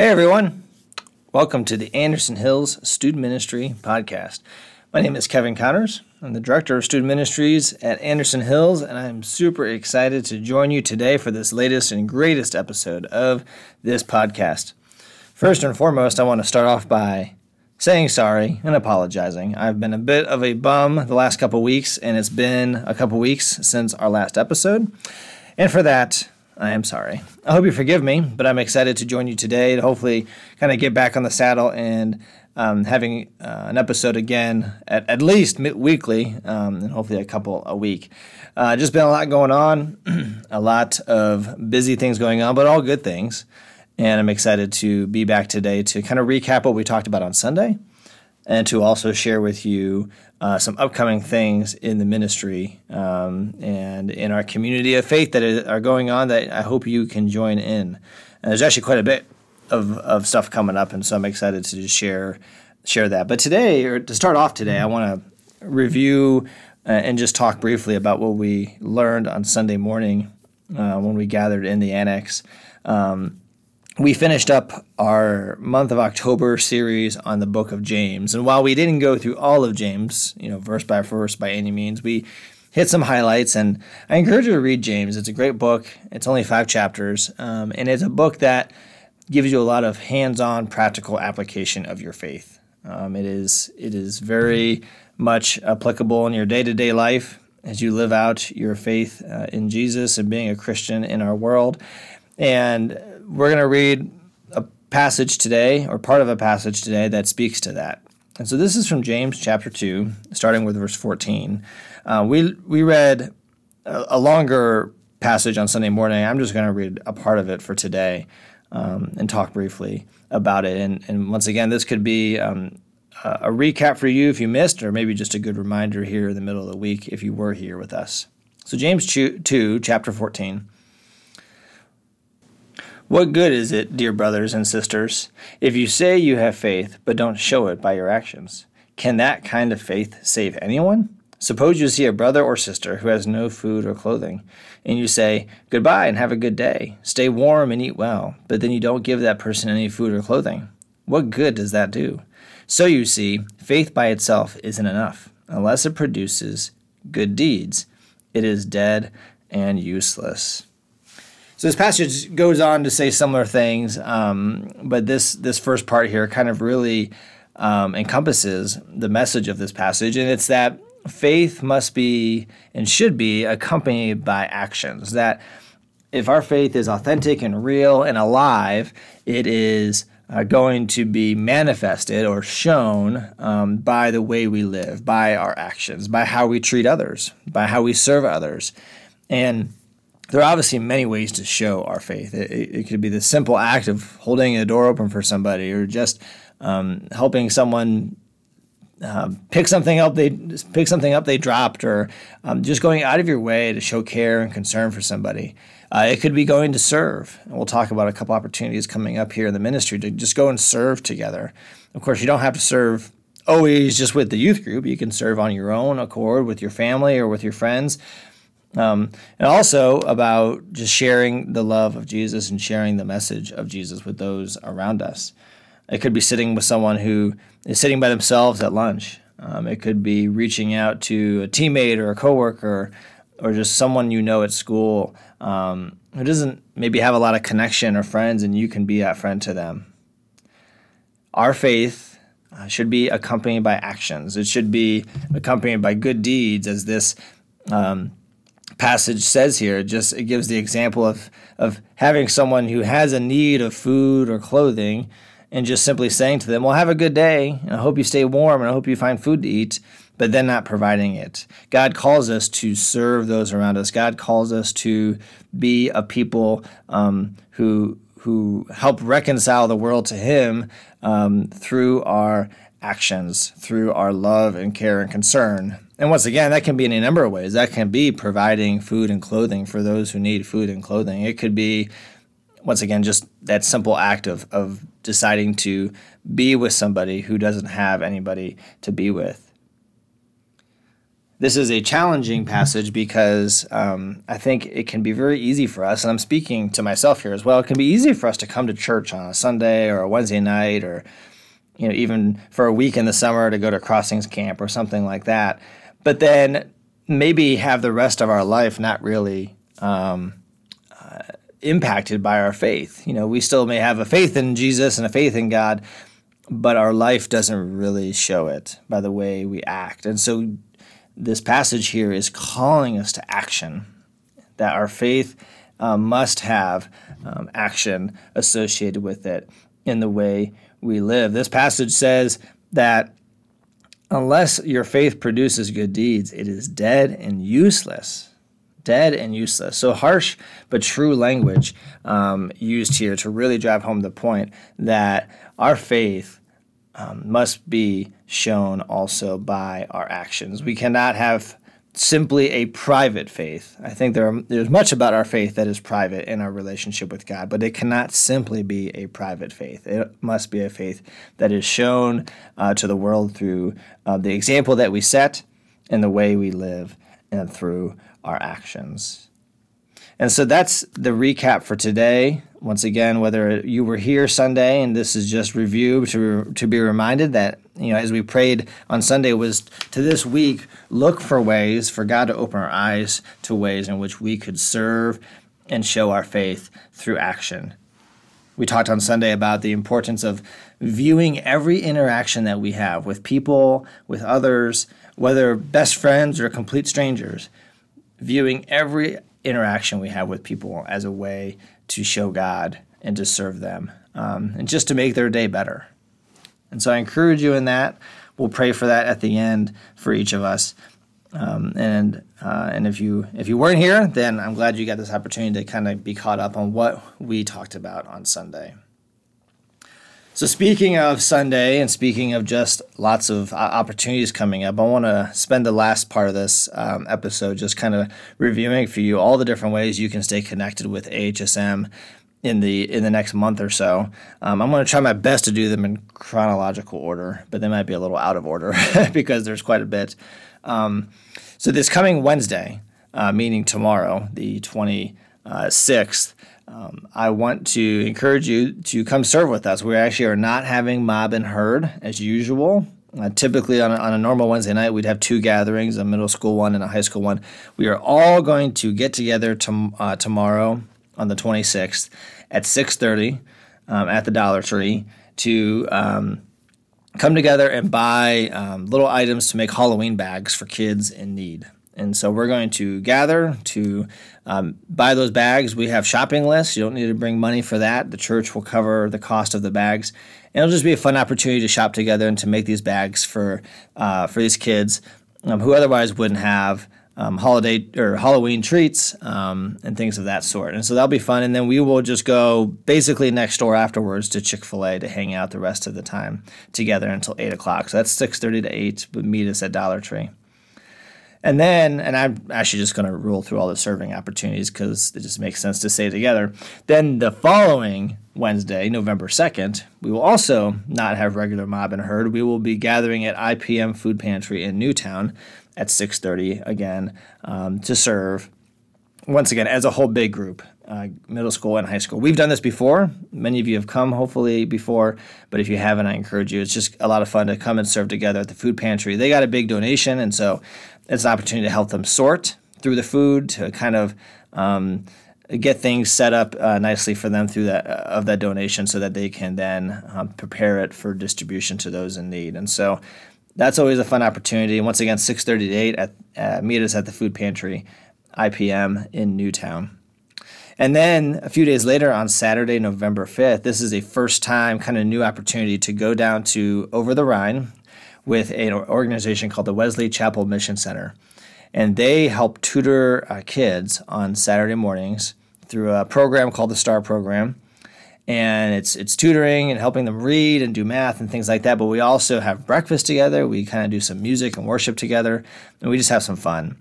Hey everyone, welcome to the Anderson Hills Student Ministry Podcast. My name is Kevin Connors. I'm the Director of Student Ministries at Anderson Hills, and I'm super excited to join you today for this latest and greatest episode of this podcast. First and foremost, I want to start off by saying sorry and apologizing. I've been a bit of a bum the last couple weeks, and it's been a couple weeks since our last episode. And for that, I am sorry. I hope you forgive me, but I'm excited to join you today to hopefully kind of get back on the saddle and um, having uh, an episode again at, at least weekly um, and hopefully a couple a week. Uh, just been a lot going on, a lot of busy things going on, but all good things. And I'm excited to be back today to kind of recap what we talked about on Sunday and to also share with you uh, some upcoming things in the ministry um, and in our community of faith that are going on that I hope you can join in. And there's actually quite a bit of, of stuff coming up, and so I'm excited to just share share that. But today, or to start off today, I want to review uh, and just talk briefly about what we learned on Sunday morning uh, when we gathered in the annex. Um, we finished up our month of October series on the book of James. And while we didn't go through all of James, you know, verse by verse by any means, we hit some highlights. And I encourage you to read James. It's a great book. It's only five chapters. Um, and it's a book that gives you a lot of hands on practical application of your faith. Um, it is it is very much applicable in your day to day life as you live out your faith uh, in Jesus and being a Christian in our world. And we're going to read a passage today, or part of a passage today, that speaks to that. And so this is from James chapter 2, starting with verse 14. Uh, we, we read a, a, longer passage on Sunday morning. I'm just going to read a part of it for today um, and talk briefly about it. And, and once again, this could be um, a recap for you if you missed, or maybe just a good reminder here in the middle of the week if you were here with us. So, James 2, chapter 14. What good is it, dear brothers and sisters, if you say you have faith but don't show it by your actions? Can that kind of faith save anyone? Suppose you see a brother or sister who has no food or clothing, and you say, Goodbye and have a good day. Stay warm and eat well, but then you don't give that person any food or clothing. What good does that do? So you see, faith by itself isn't enough. Unless it produces good deeds, it is dead and useless. So this passage goes on to say similar things, um, but this this first part here kind of really um, encompasses the message of this passage, and it's that faith must be and should be accompanied by actions. That if our faith is authentic and real and alive, it is uh, going to be manifested or shown um, by the way we live, by our actions, by how we treat others, by how we serve others, and there are obviously many ways to show our faith. It, it, could be the simple act of holding a door open for somebody, or just um, helping someone uh, pick something up they pick something up they dropped, or um, just going out of your way to show care and concern for somebody. Uh, it could be going to serve. And we'll talk about a couple opportunities coming up here in the ministry to just go and serve together. Of course, you don't have to serve always just with the youth group. You can serve on your own accord with your family or with your friends. Um, and also about just sharing the love of Jesus and sharing the message of Jesus with those around us. It could be sitting with someone who is sitting by themselves at lunch. Um, it could be reaching out to a teammate or a coworker or just someone you know at school um, who doesn't maybe have a lot of connection or friends, and you can be that friend to them. Our faith uh, should be accompanied by actions. It should be accompanied by good deeds, as this um, passage says here. Just it gives the example of of having someone who has a need of food or clothing, and just simply saying to them, "Well, have a good day, and I hope you stay warm, and I hope you find food to eat." But then not providing it. God calls us to serve those around us. God calls us to be a people um, who who help reconcile the world to Him um, through our actions, through our love and care and concern. And once again, that can be in a number of ways. That can be providing food and clothing for those who need food and clothing. It could be, once again, just that simple act of, of deciding to be with somebody who doesn't have anybody to be with. this is a challenging passage because um, I think it can be very easy for us, and I'm speaking to myself here as well. It can be easy for us to come to church on a Sunday or a Wednesday night, or you know, even for a week in the summer to go to crossings camp or something like that. But then maybe have the rest of our life not really um, uh, impacted by our faith. You know, we still may have a faith in Jesus and a faith in God, but our life doesn't really show it by the way we act. And so this passage here is calling us to action, that our faith uh, must have um, action associated with it in the way we live. This passage says that unless your faith produces good deeds, it is dead and useless. Dead and useless. So harsh but true language um, used here to really drive home the point that our faith um, must be shown also by our actions. We cannot have simply a private faith. I think there are, there's much about our faith that is private in our relationship with God, but it cannot simply be a private faith. It must be a faith that is shown uh, to the world through uh, the example that we set and the way we live and through our actions. And so that's the recap for today. Once again, whether you were here Sunday and this is just review to, to be reminded that, you know, as we prayed on Sunday was to this week, look for ways for God to open our eyes to ways in which we could serve and show our faith through action. We talked on Sunday about the importance of viewing every interaction that we have with people, with others, whether best friends or complete strangers, viewing every interaction we have with people as a way to show God and to serve them um, and just to make their day better. And so I encourage you in that. We'll pray for that at the end for each of us. Um, and uh, and if you if you weren't here, then I'm glad you got this opportunity to kind of be caught up on what we talked about on Sunday. So, speaking of Sunday and speaking of just lots of opportunities coming up, I want to spend the last part of this um, episode just kind of reviewing for you all the different ways you can stay connected with AHSM in the in the next month or so. Um, I'm going to try my best to do them in chronological order, but they might be a little out of order because there's quite a bit. Um, so, this coming Wednesday, uh, meaning tomorrow, the 26th, um, I want to encourage you to come serve with us. We actually are not having mob and herd as usual. Uh, typically, on a, on a normal Wednesday night, we'd have two gatherings a middle school one and a high school one. We are all going to get together to, uh, tomorrow on the 26th at 6.30 um, at the Dollar Tree to um, come together and buy um, little items to make Halloween bags for kids in need. And so we're going to gather to um, buy those bags. We have shopping lists. You don't need to bring money for that. The church will cover the cost of the bags. And it'll just be a fun opportunity to shop together and to make these bags for uh, for these kids um, who otherwise wouldn't have um, holiday or Halloween treats um, and things of that sort. And so that'll be fun. And then we will just go basically next door afterwards to Chick Fil A to hang out the rest of the time together until eight o'clock. So that's six thirty to eight. But meet us at Dollar Tree. And then, and I'm actually just going to rule through all the serving opportunities because it just makes sense to say together. Then the following Wednesday, November 2nd, we will also not have regular mob and herd. We will be gathering at IPM Food Pantry in Newtown at 6.30 again um, to serve, once again, as a whole big group. Uh, middle school and high school. We've done this before. Many of you have come, hopefully, before. But if you haven't, I encourage you. It's just a lot of fun to come and serve together at the food pantry. They got a big donation, and so it's an opportunity to help them sort through the food to kind of um, get things set up uh, nicely for them through that uh, of that donation so that they can then um, prepare it for distribution to those in need and so that's always a fun opportunity once again 6.30 to 8 at uh, meet us at the food pantry ipm in newtown and then a few days later on saturday november 5th this is a first time kind of new opportunity to go down to over the rhine with an organization called the Wesley Chapel Mission Center. And they help tutor uh, kids on Saturday mornings through a program called the STAR program. And it's it's tutoring and helping them read and do math and things like that. But we also have breakfast together. We kind of do some music and worship together, and we just have some fun.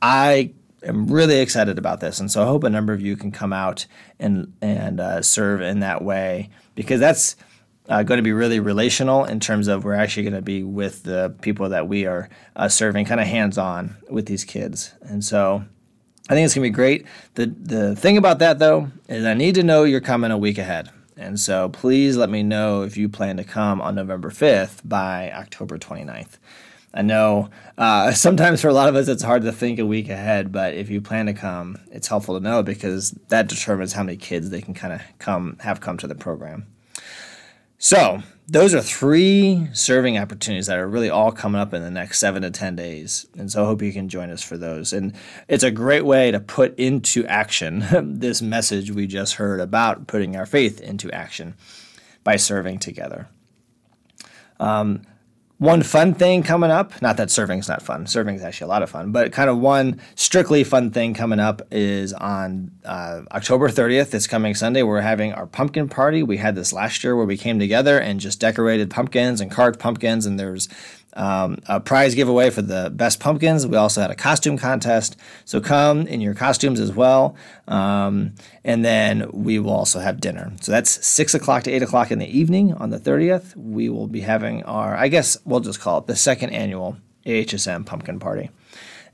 I am really excited about this, and so I hope a number of you can come out and and uh, serve in that way because that's uh, going to be really relational in terms of we're actually going to be with the people that we are uh, serving, kind of hands on with these kids. And so I think it's going to be great. The, the thing about that, though, is I need to know you're coming a week ahead. And so please let me know if you plan to come on November 5th by October 29th. I know uh, sometimes for a lot of us it's hard to think a week ahead, but if you plan to come, it's helpful to know because that determines how many kids they can kind of come have come to the program. So those are three serving opportunities that are really all coming up in the next seven to 10 days. And so I hope you can join us for those. And it's a great way to put into action this message we just heard about putting our faith into action by serving together. Um, one fun thing coming up, not that serving is not fun, serving is actually a lot of fun, but kind of one strictly fun thing coming up is on uh, October 30th, this coming Sunday. We're having our pumpkin party. We had this last year where we came together and just decorated pumpkins and carved pumpkins, and there's um, a prize giveaway for the best pumpkins. We also had a costume contest. So come in your costumes as well. Um, and then we will also have dinner. So that's 6 o'clock to 8 o'clock in the evening on the 30th. We will be having our, I guess we'll just call it the second annual AHSM pumpkin party.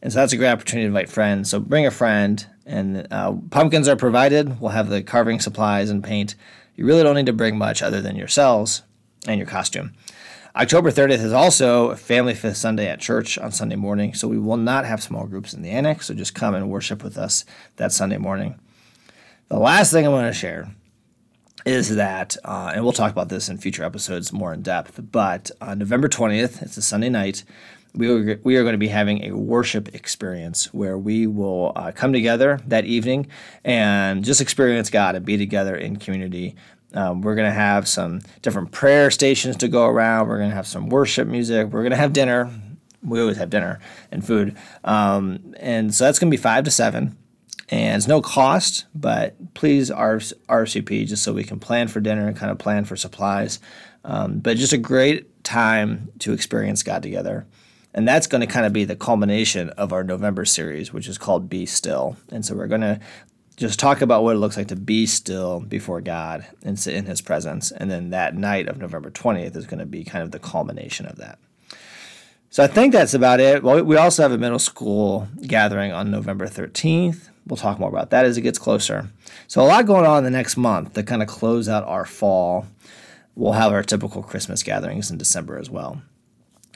And so that's a great opportunity to invite friends. So bring a friend, and uh, pumpkins are provided. We'll have the carving supplies and paint. You really don't need to bring much other than yourselves and your costume. October 30th is also Family Fifth Sunday at church on Sunday morning, so we will not have small groups in the annex, so just come and worship with us that Sunday morning. The last thing I want to share is that, uh, and we'll talk about this in future episodes more in depth, but on November 20th, it's a Sunday night, we are, we are going to be having a worship experience where we will uh, come together that evening and just experience God and be together in community um, we're going to have some different prayer stations to go around. We're going to have some worship music. We're going to have dinner. We always have dinner and food. Um, and so that's going to be 5 to 7. And it's no cost, but please RSVP just so we can plan for dinner and kind of plan for supplies. Um, but just a great time to experience God together. And that's going to kind of be the culmination of our November series, which is called Be Still. And so we're going to just talk about what it looks like to be still before God and sit in His presence. And then that night of November 20th is going to be kind of the culmination of that. So I think that's about it. Well, we also have a middle school gathering on November 13th. We'll talk more about that as it gets closer. So a lot going on in the next month to kind of close out our fall. We'll have our typical Christmas gatherings in December as well.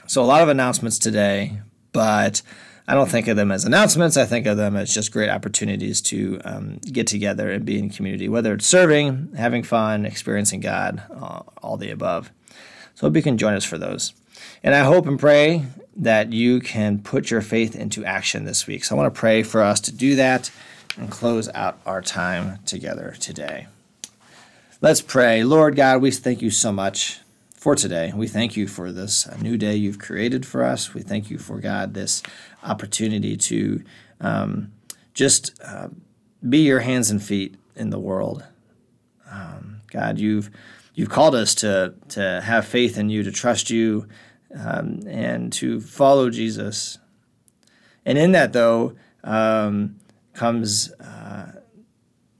So a lot of announcements today, but I don't think of them as announcements. I think of them as just great opportunities to um, get together and be in community, whether it's serving, having fun, experiencing God, uh, all the above. So hope you can join us for those. And I hope and pray that you can put your faith into action this week. So I want to pray for us to do that and close out our time together today. Let's pray. Lord God, we thank you so much for today. We thank you for this new day you've created for us. We thank you for God this opportunity to um, just uh, be your hands and feet in the world. Um, God, you've you've called us to to have faith in you, to trust you, um, and to follow Jesus. And in that, though, um, comes uh,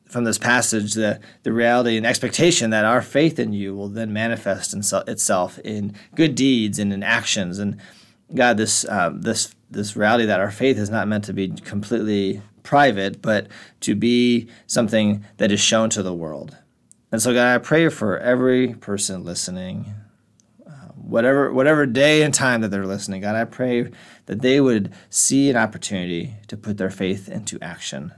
from this passage the, the reality and expectation that our faith in you will then manifest in so, itself in good deeds and in actions. And God, this uh, this this reality that our faith is not meant to be completely private, but to be something that is shown to the world. And so, God, I pray for every person listening, uh, whatever whatever day and time that they're listening. God, I pray that they would see an opportunity to put their faith into action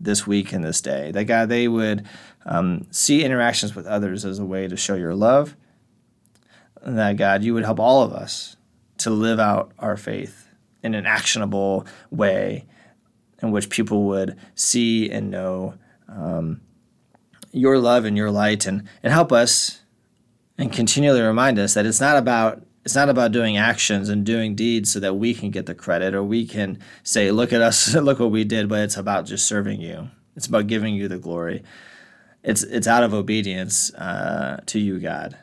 this week and this day. That God, they would um, see interactions with others as a way to show your love. And that God, you would help all of us to live out our faith in an actionable way in which people would see and know um, your love and your light and, and help us and continually remind us that it's not about it's not about doing actions and doing deeds so that we can get the credit or we can say look at us look what we did but it's about just serving you it's about giving you the glory it's it's out of obedience uh, to you god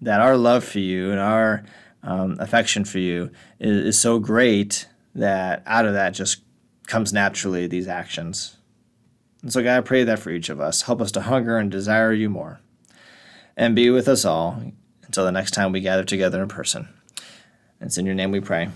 that our love for you and our um, affection for you is, is so great that out of that just comes naturally these actions. And so, God, I pray that for each of us. Help us to hunger and desire you more. and be with us all until the next time we gather together in person. It's in your name we pray.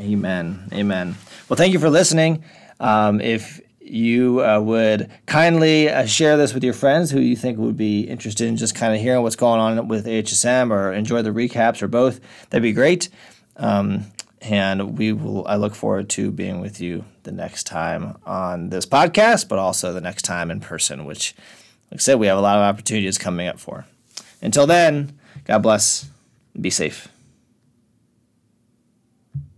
Amen. Amen. Well, thank you for listening. Um, if you uh, would kindly uh, share this with your friends who you think would be interested in just kind of hearing what's going on with AHSM or enjoy the recaps or both, that'd be great. Um, and we will. I look forward to being with you the next time on this podcast, but also the next time in person, which, like I said, we have a lot of opportunities coming up for. Until then, God bless. Be safe.